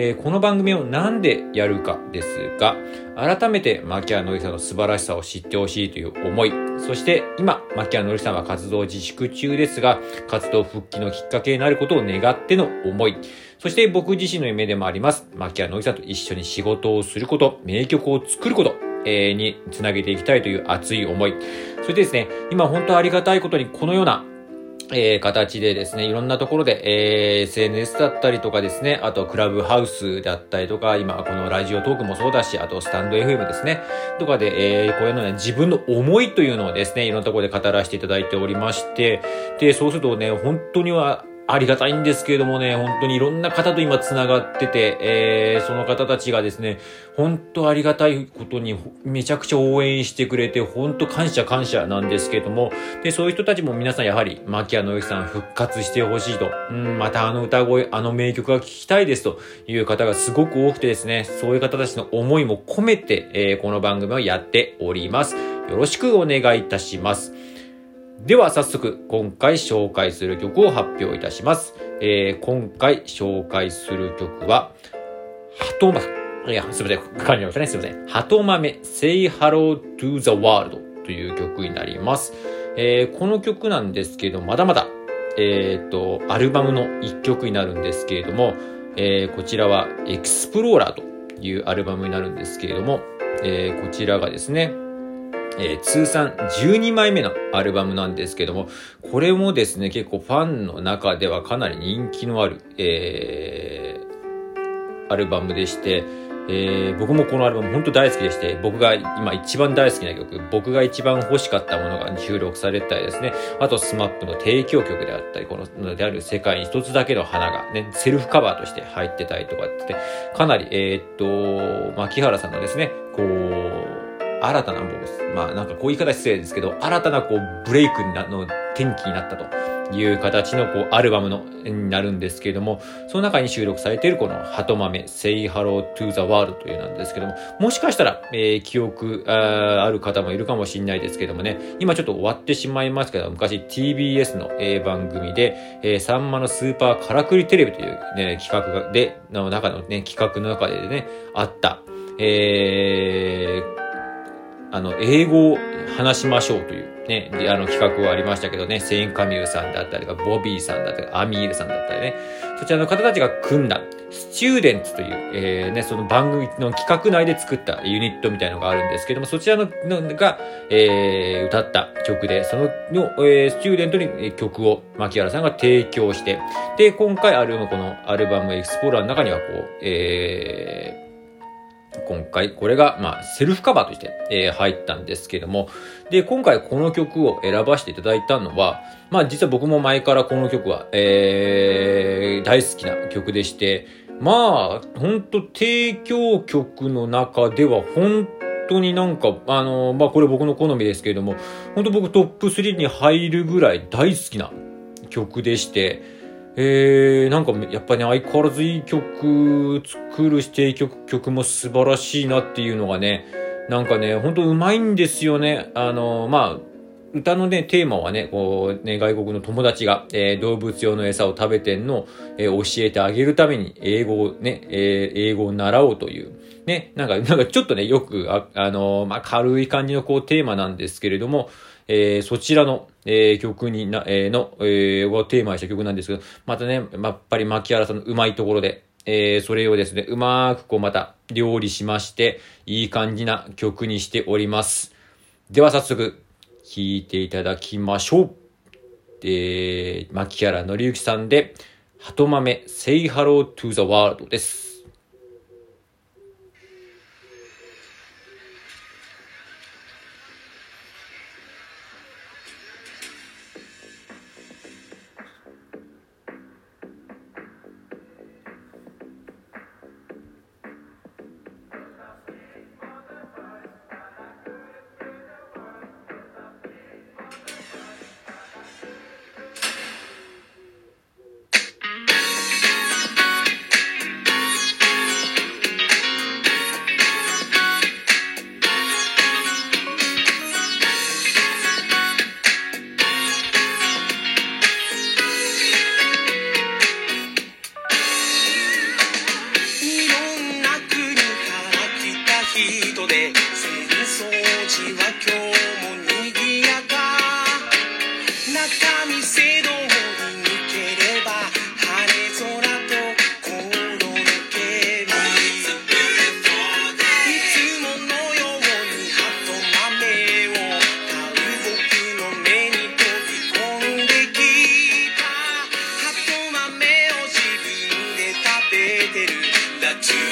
えーこの番組をなんでやるかですが、改めて牧原のりさんの素晴らしさを知ってほしいという思い、そして今、牧原のりさんは活動自粛中ですが、活動復帰のきっかけになることを願っての思い、そして僕自身の夢でもあります、牧原のりさんと一緒に仕事をすること、名曲を作ること、えーにつなげていきたいという熱い思い。それでですね、今本当ありがたいことにこのようなえー形でですね、いろんなところで、えー SNS だったりとかですね、あとクラブハウスだったりとか、今このラジオトークもそうだし、あとスタンド FM ですね、とかで、えーこういうのね、自分の思いというのをですね、いろんなところで語らせていただいておりまして、で、そうするとね、本当には、ありがたいんですけれどもね、本当にいろんな方と今繋がってて、えー、その方たちがですね、本当ありがたいことにめちゃくちゃ応援してくれて、本当感謝感謝なんですけれども、で、そういう人たちも皆さんやはり、牧谷の之さん復活してほしいと、うん、またあの歌声、あの名曲が聴きたいですという方がすごく多くてですね、そういう方たちの思いも込めて、えーこの番組をやっております。よろしくお願いいたします。では早速今回紹介する曲を発表いたします。えー今回紹介する曲は、ハトマ、いや、すみません、噛んじましたね、すみません。ハトマメ Say Hello to the World という曲になります。えーこの曲なんですけど、まだまだ、えっ、と、アルバムの一曲になるんですけれども、えーこちらはエクスプローラーというアルバムになるんですけれども、えーこちらがですね、えー通算12枚目のアルバムなんですけども、これもですね、結構ファンの中ではかなり人気のある、えーアルバムでして、えー僕もこのアルバム本当大好きでして、僕が今一番大好きな曲、僕が一番欲しかったものが収録されたりですね、あと SMAP の提供曲であったり、この、である世界に一つだけの花がね、セルフカバーとして入ってたりとかって、かなり、えーっと、槇原さんのですね、こう、新たなもう、まあなんかこう言い方失礼ですけど、新たなこうブレイクになの転機になったという形のこうアルバムのになるんですけれども、その中に収録されているこのハトマメ Say Hello to the World というなんですけども、もしかしたら、えー記憶あある方もいるかもしれないですけどもね、今ちょっと終わってしまいますけど、昔 TBS の、えー番組で、えー、さんまのスーパーからくりテレビという、ね、企画がで、の中のね、企画の中でね、あった、えーあの、英語を話しましょうというね、あの企画はありましたけどね、セイン・カミューさんだったりとか、ボビーさんだったり、アミールさんだったりね、そちらの方たちが組んだ、スチューデンツという、えーね、その番組の企画内で作ったユニットみたいのがあるんですけども、そちらののが、えー歌った曲で、そのの、えースチューデントに曲を牧原さんが提供して、で、今回あるこのアルバムエクスプローラーの中にはこう、えー今回、これが、まあ、セルフカバーとして、えー入ったんですけども、で、今回この曲を選ばせていただいたのは、まあ、実は僕も前からこの曲は、えー大好きな曲でして、まあ、本当提供曲の中では、本当になんか、あの、まあ、これ僕の好みですけれども、本当僕トップ3に入るぐらい大好きな曲でして、えー、なんかやっぱね、相変わらずいい曲作る指定曲、曲も素晴らしいなっていうのがね、なんかね、ほんとうまいんですよね。あの、まあ、歌のね、テーマはね、こう、ね、外国の友達が、えー動物用の餌を食べてんのを、えー教えてあげるために、英語をね、えー英語を習おうという、ね、なんか、なんかちょっとね、よく、あ、あのまあ、軽い感じのこう、テーマなんですけれども、えーそちらの、えー曲にな、えーの、えーをテーマにした曲なんですけど、またね、やっぱり牧原さんの上手いところで、えーそれをですね、うまーくこうまた料理しまして、いい感じな曲にしております。では早速、聴いていただきましょう。えー、牧原のりゆきさんで、ハトマメ Say Hello to the World です。that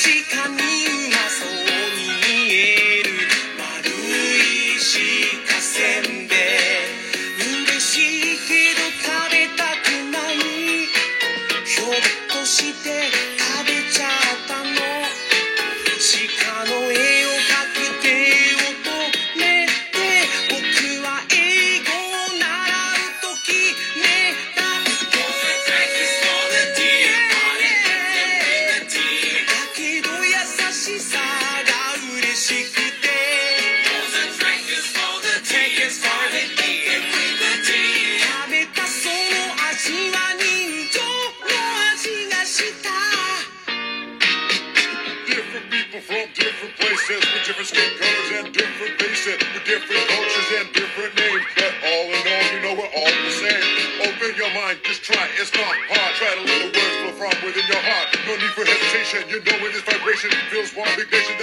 she comes. start hard. let the words flow from within your heart. No need for hesitation. You know this vibration. Feels one big nation.